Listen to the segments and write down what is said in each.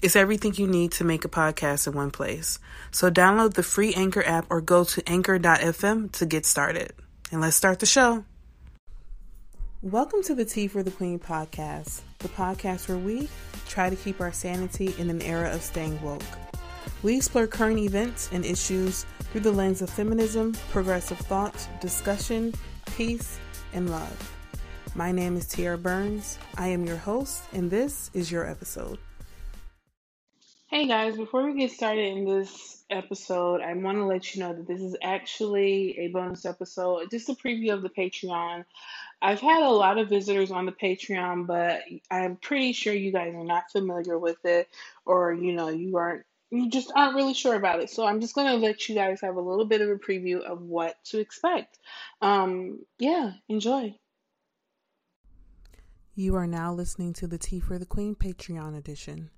It's everything you need to make a podcast in one place. So download the free Anchor app or go to anchor.fm to get started. And let's start the show. Welcome to the Tea for the Queen podcast, the podcast where we try to keep our sanity in an era of staying woke. We explore current events and issues through the lens of feminism, progressive thought, discussion, peace, and love. My name is Tiara Burns. I am your host, and this is your episode. Hey guys, before we get started in this episode, I want to let you know that this is actually a bonus episode, just a preview of the Patreon. I've had a lot of visitors on the Patreon, but I'm pretty sure you guys are not familiar with it, or you know, you aren't, you just aren't really sure about it. So I'm just going to let you guys have a little bit of a preview of what to expect. Um, yeah, enjoy. You are now listening to the Tea for the Queen Patreon edition.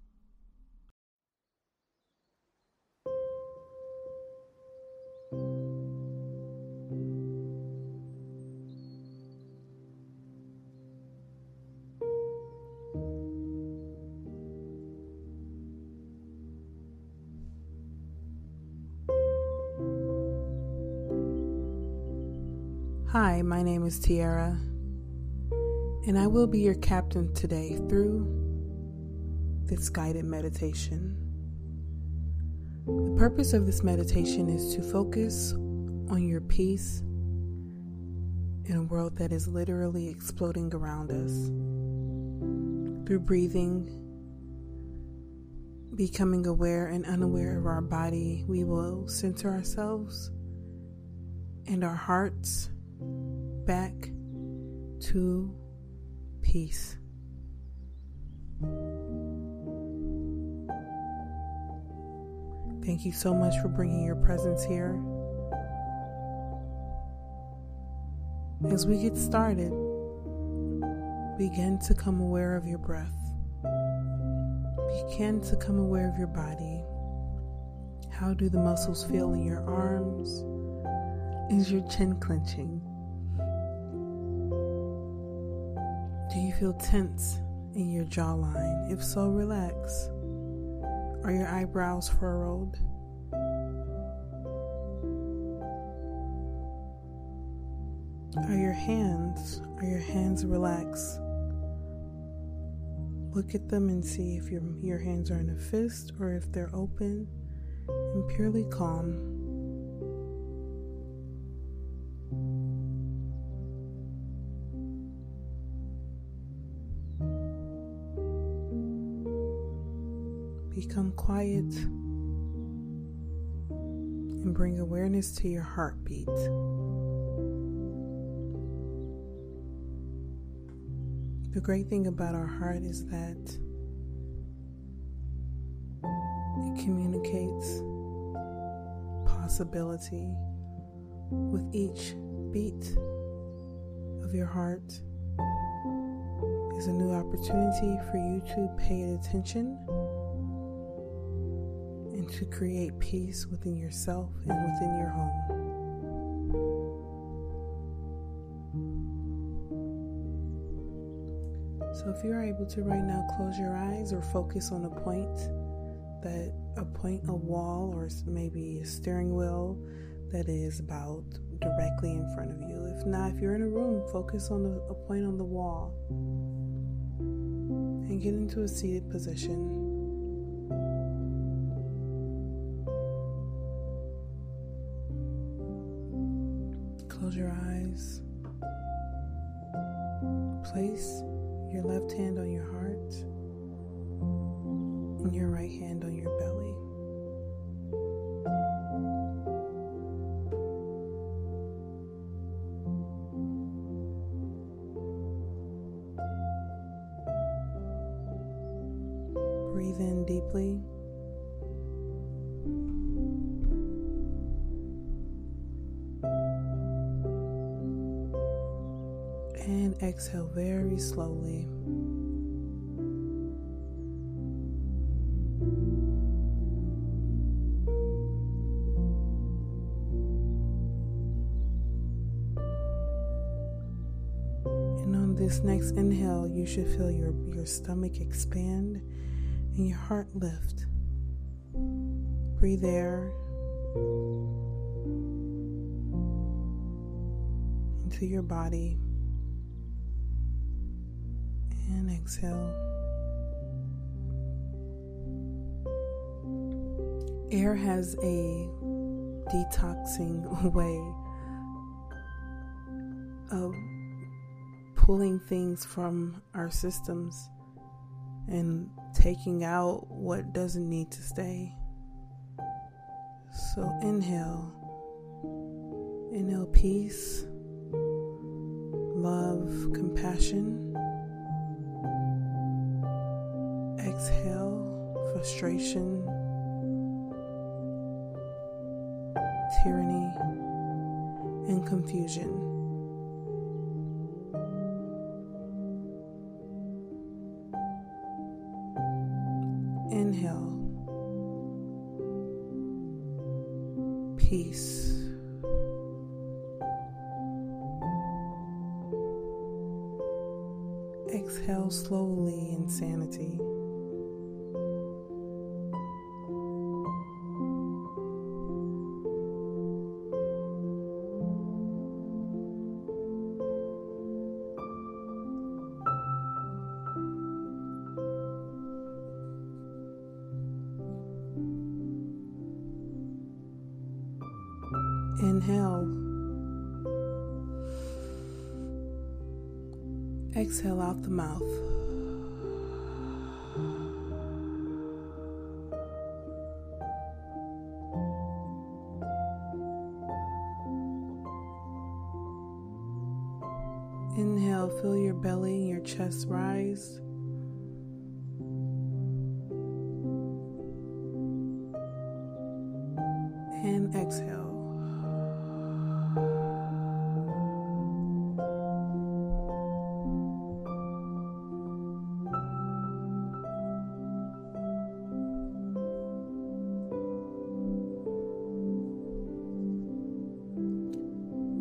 Hi, my name is Tiara, and I will be your captain today through this guided meditation. The purpose of this meditation is to focus on your peace in a world that is literally exploding around us. Through breathing, becoming aware and unaware of our body, we will center ourselves and our hearts back to peace. Thank you so much for bringing your presence here. As we get started, begin to come aware of your breath. Begin to come aware of your body. How do the muscles feel in your arms? Is your chin clenching? Feel tense in your jawline? If so, relax. Are your eyebrows furrowed? Are your hands, are your hands relaxed? Look at them and see if your, your hands are in a fist or if they're open and purely calm. Quiet and bring awareness to your heartbeat. The great thing about our heart is that it communicates possibility with each beat of your heart is a new opportunity for you to pay attention to create peace within yourself and within your home. So if you're able to right now close your eyes or focus on a point that a point, a wall, or maybe a steering wheel that is about directly in front of you. If not, if you're in a room, focus on a, a point on the wall and get into a seated position. Place your left hand on your heart and your right hand on your belly. Very slowly. And on this next inhale, you should feel your, your stomach expand and your heart lift. Breathe air into your body and exhale. Air has a detoxing way of pulling things from our systems and taking out what doesn't need to stay. So inhale. Inhale peace, love, compassion. Exhale frustration, tyranny, and confusion. Inhale. Peace. Exhale slowly, insanity. Out the mouth. Inhale, feel your belly and your chest rise.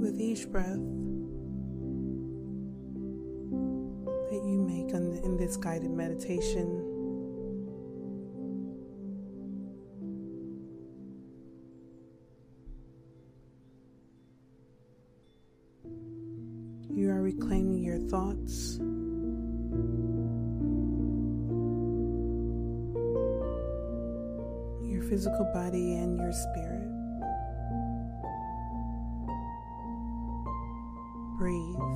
With each breath that you make the- in this guided meditation, you are reclaiming your thoughts. Your physical body and your spirit. Breathe.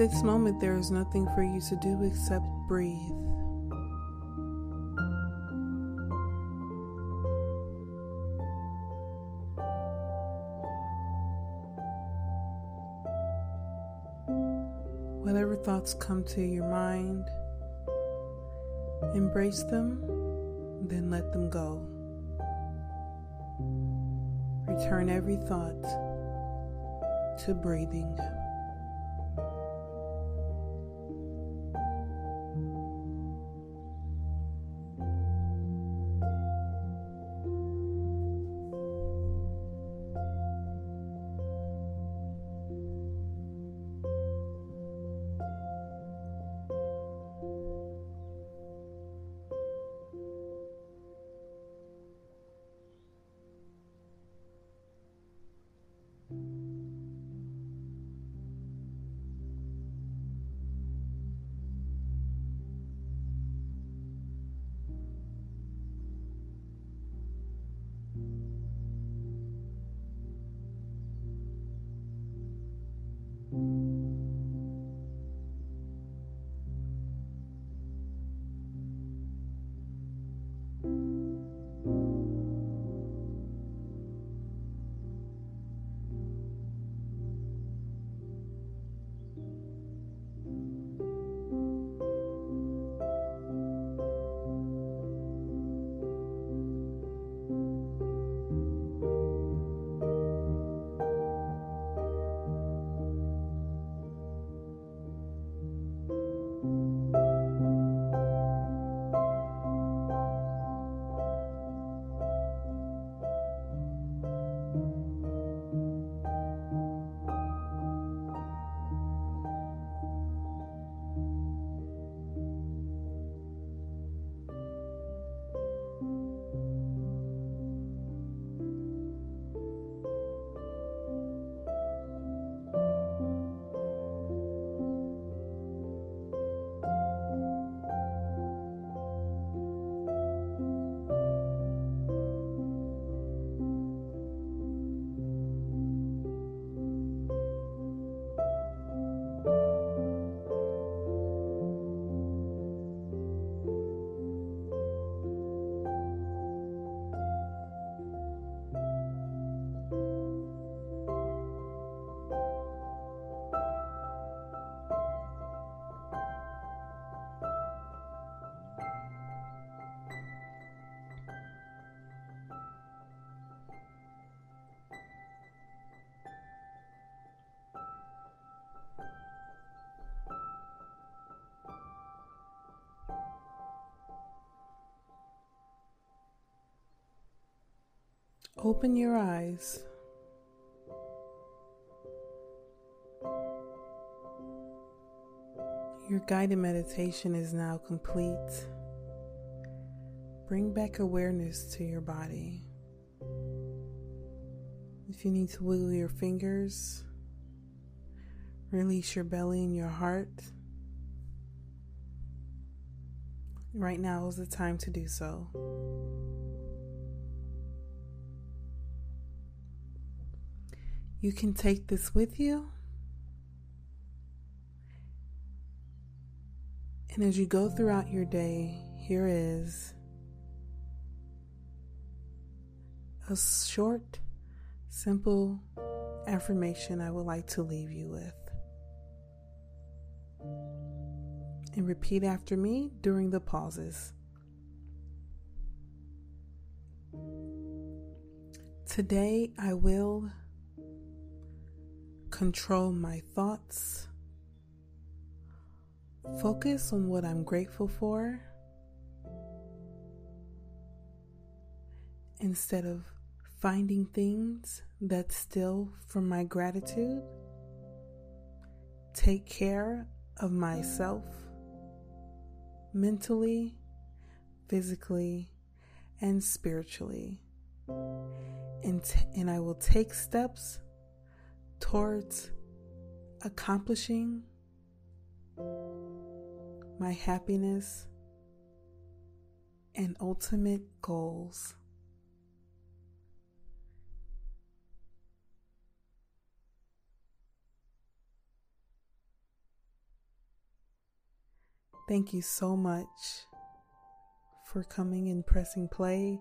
This moment, there is nothing for you to do except breathe. Whatever thoughts come to your mind, embrace them, then let them go. Return every thought to breathing. Open your eyes. Your guided meditation is now complete. Bring back awareness to your body. If you need to wiggle your fingers, release your belly and your heart. Right now is the time to do so. You can take this with you. And as you go throughout your day, here is a short, simple affirmation I would like to leave you with. And repeat after me during the pauses. Today I will control my thoughts, focus on what I'm grateful for instead of finding things that steal from my gratitude. Take care of myself mentally, physically, and spiritually. And, t- and I will take steps towards accomplishing my happiness and ultimate goals. Thank you so much for coming and pressing play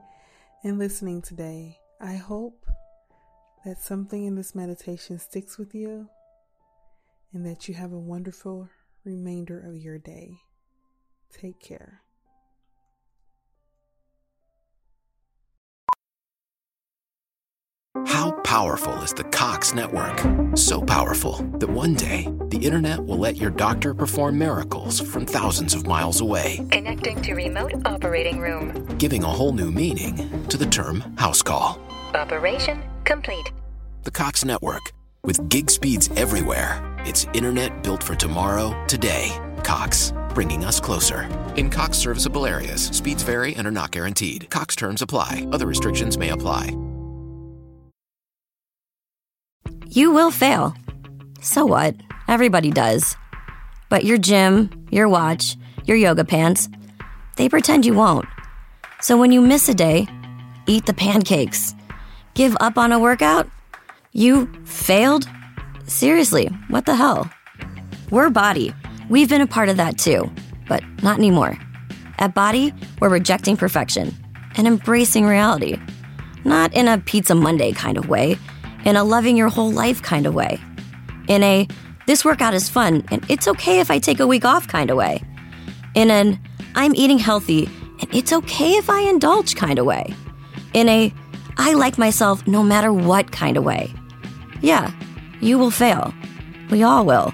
and listening today. I hope that something in this meditation sticks with you and that you have a wonderful remainder of your day. Take care. How powerful is the Cox network? So powerful that one day the internet will let your doctor perform miracles from thousands of miles away, Connecting to remote operating room. giving a whole new meaning to the term house call. Operation complete. The Cox network, with gig speeds everywhere, it's internet built for tomorrow, today. Cox, bringing us closer. In Cox serviceable areas, speeds vary and are not guaranteed. Cox terms apply, other restrictions may apply. You will fail. So what? Everybody does. But your gym, your watch, your yoga pants, they pretend you won't. So when you miss a day, eat the pancakes. Give up on a workout? You failed? Seriously, what the hell? We're BODi. We've been a part of that too, but not anymore. At BODi, we're rejecting perfection and embracing reality. Not in a Pizza Monday kind of way, in a loving your whole life kind of way. In a this workout is fun and it's okay if I take a week off kind of way. In an I'm eating healthy and it's okay if I indulge kind of way. In a I like myself no matter what kind of way. Yeah, you will fail. We all will.